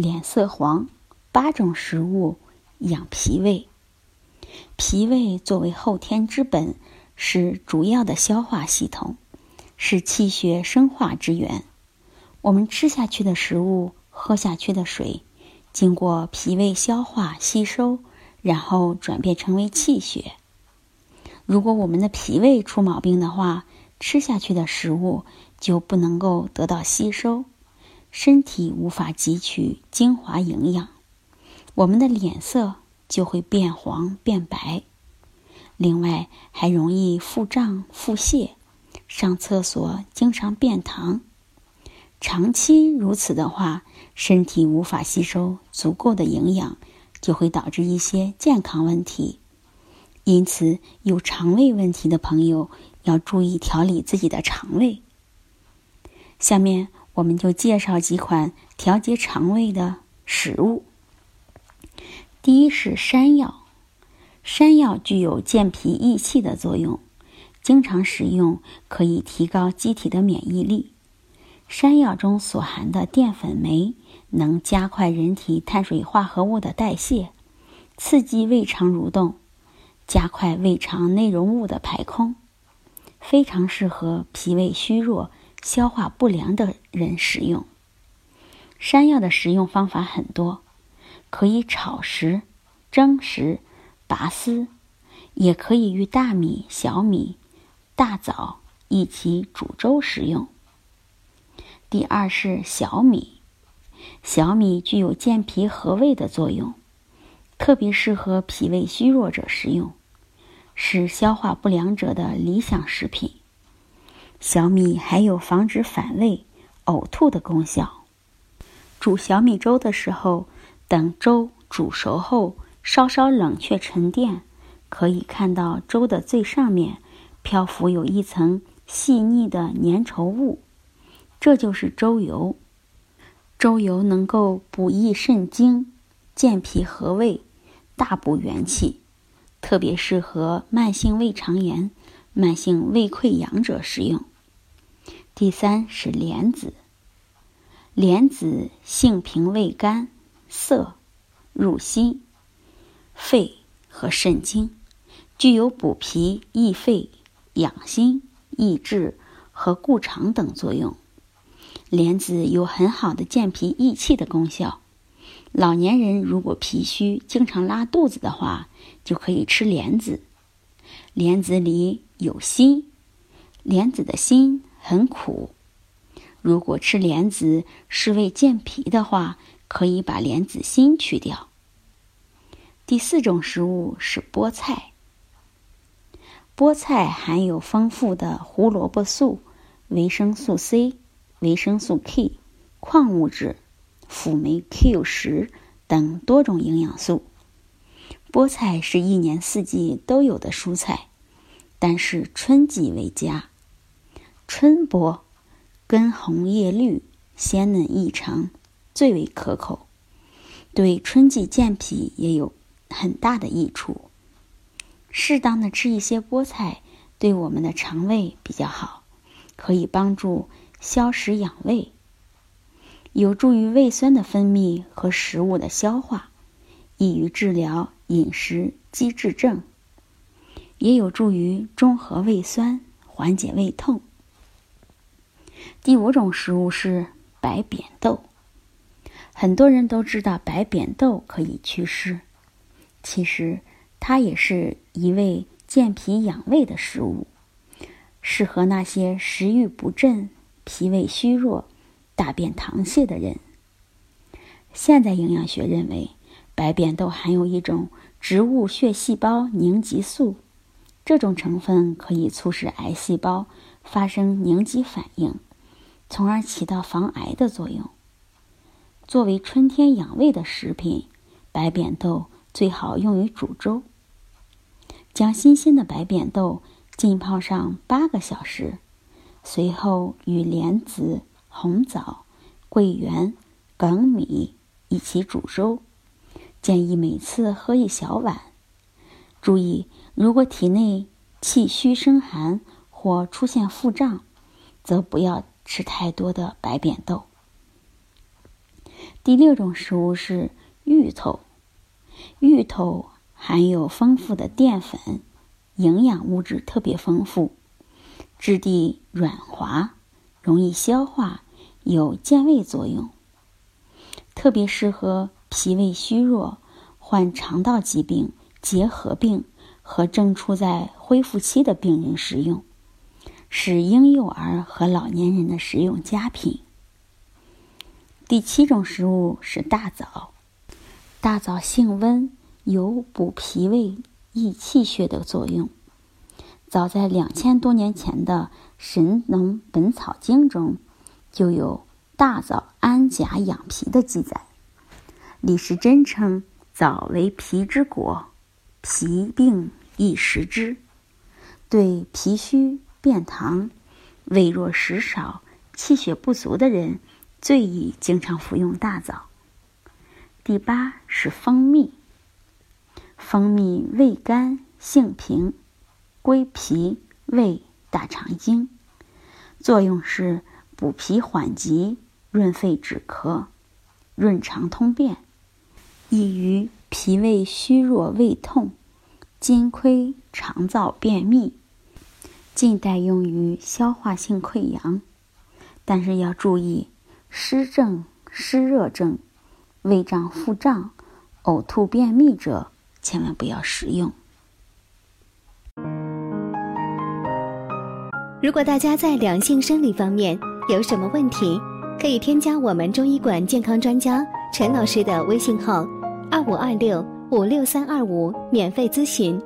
脸色黄，八种食物养脾胃。脾胃作为后天之本，是主要的消化系统，是气血生化之源。我们吃下去的食物，喝下去的水，经过脾胃消化吸收，然后转变成为气血。如果我们的脾胃出毛病的话，吃下去的食物就不能够得到吸收。身体无法汲取精华营养，我们的脸色就会变黄变白。另外，还容易腹胀腹泻，上厕所经常便溏。长期如此的话，身体无法吸收足够的营养，就会导致一些健康问题。因此，有肠胃问题的朋友要注意调理自己的肠胃。下面。我们就介绍几款调节肠胃的食物。第一是山药，山药具有健脾益气的作用，经常食用可以提高机体的免疫力。山药中所含的淀粉酶能加快人体碳水化合物的代谢，刺激胃肠蠕动，加快胃肠内容物的排空，非常适合脾胃虚弱。消化不良的人食用山药的食用方法很多，可以炒食、蒸食、拔丝，也可以与大米、小米、大枣一起煮粥食用。第二是小米，小米具有健脾和胃的作用，特别适合脾胃虚弱者食用，是消化不良者的理想食品。小米还有防止反胃、呕吐的功效。煮小米粥的时候，等粥煮熟后，稍稍冷却沉淀，可以看到粥的最上面漂浮有一层细腻的粘稠物，这就是粥油。粥油能够补益肾精、健脾和胃、大补元气，特别适合慢性胃肠炎。慢性胃溃疡者食用。第三是莲子，莲子性平味甘，涩，入心、肺和肾经，具有补脾益肺、养心、益智和固肠等作用。莲子有很好的健脾益气的功效。老年人如果脾虚、经常拉肚子的话，就可以吃莲子。莲子里有锌，莲子的锌很苦。如果吃莲子是为健脾的话，可以把莲子心去掉。第四种食物是菠菜。菠菜含有丰富的胡萝卜素、维生素 C、维生素 K、矿物质、辅酶 Q 十等多种营养素。菠菜是一年四季都有的蔬菜。但是春季为佳，春播，根红叶绿，鲜嫩异常，最为可口，对春季健脾也有很大的益处。适当的吃一些菠菜，对我们的肠胃比较好，可以帮助消食养胃，有助于胃酸的分泌和食物的消化，易于治疗饮食积滞症。也有助于中和胃酸，缓解胃痛。第五种食物是白扁豆，很多人都知道白扁豆可以祛湿，其实它也是一味健脾养胃的食物，适合那些食欲不振、脾胃虚弱、大便溏泻的人。现代营养学认为，白扁豆含有一种植物血细胞凝集素。这种成分可以促使癌细胞发生凝集反应，从而起到防癌的作用。作为春天养胃的食品，白扁豆最好用于煮粥。将新鲜的白扁豆浸泡上八个小时，随后与莲子、红枣、桂圆、粳米一起煮粥。建议每次喝一小碗。注意，如果体内气虚生寒或出现腹胀，则不要吃太多的白扁豆。第六种食物是芋头，芋头含有丰富的淀粉，营养物质特别丰富，质地软滑，容易消化，有健胃作用，特别适合脾胃虚弱、患肠道疾病、结核病和正处在恢复期的病人食用，是婴幼儿和老年人的食用佳品。第七种食物是大枣，大枣性温，有补脾胃、益气血的作用。早在两千多年前的《神农本草经》中，就有大枣安甲养脾的记载。李时珍称枣为脾之果，脾病易食之，对脾虚、便溏、胃弱食少、气血不足的人。最宜经常服用大枣。第八是蜂蜜。蜂蜜味甘性平，归脾胃大肠经，作用是补脾缓急、润肺止咳、润肠通便，易于脾胃虚弱、胃痛、津亏、肠燥便秘。近代用于消化性溃疡，但是要注意。湿症、湿热症、胃胀、腹胀、呕吐、便秘者，千万不要食用。如果大家在两性生理方面有什么问题，可以添加我们中医馆健康专家陈老师的微信号：二五二六五六三二五，免费咨询。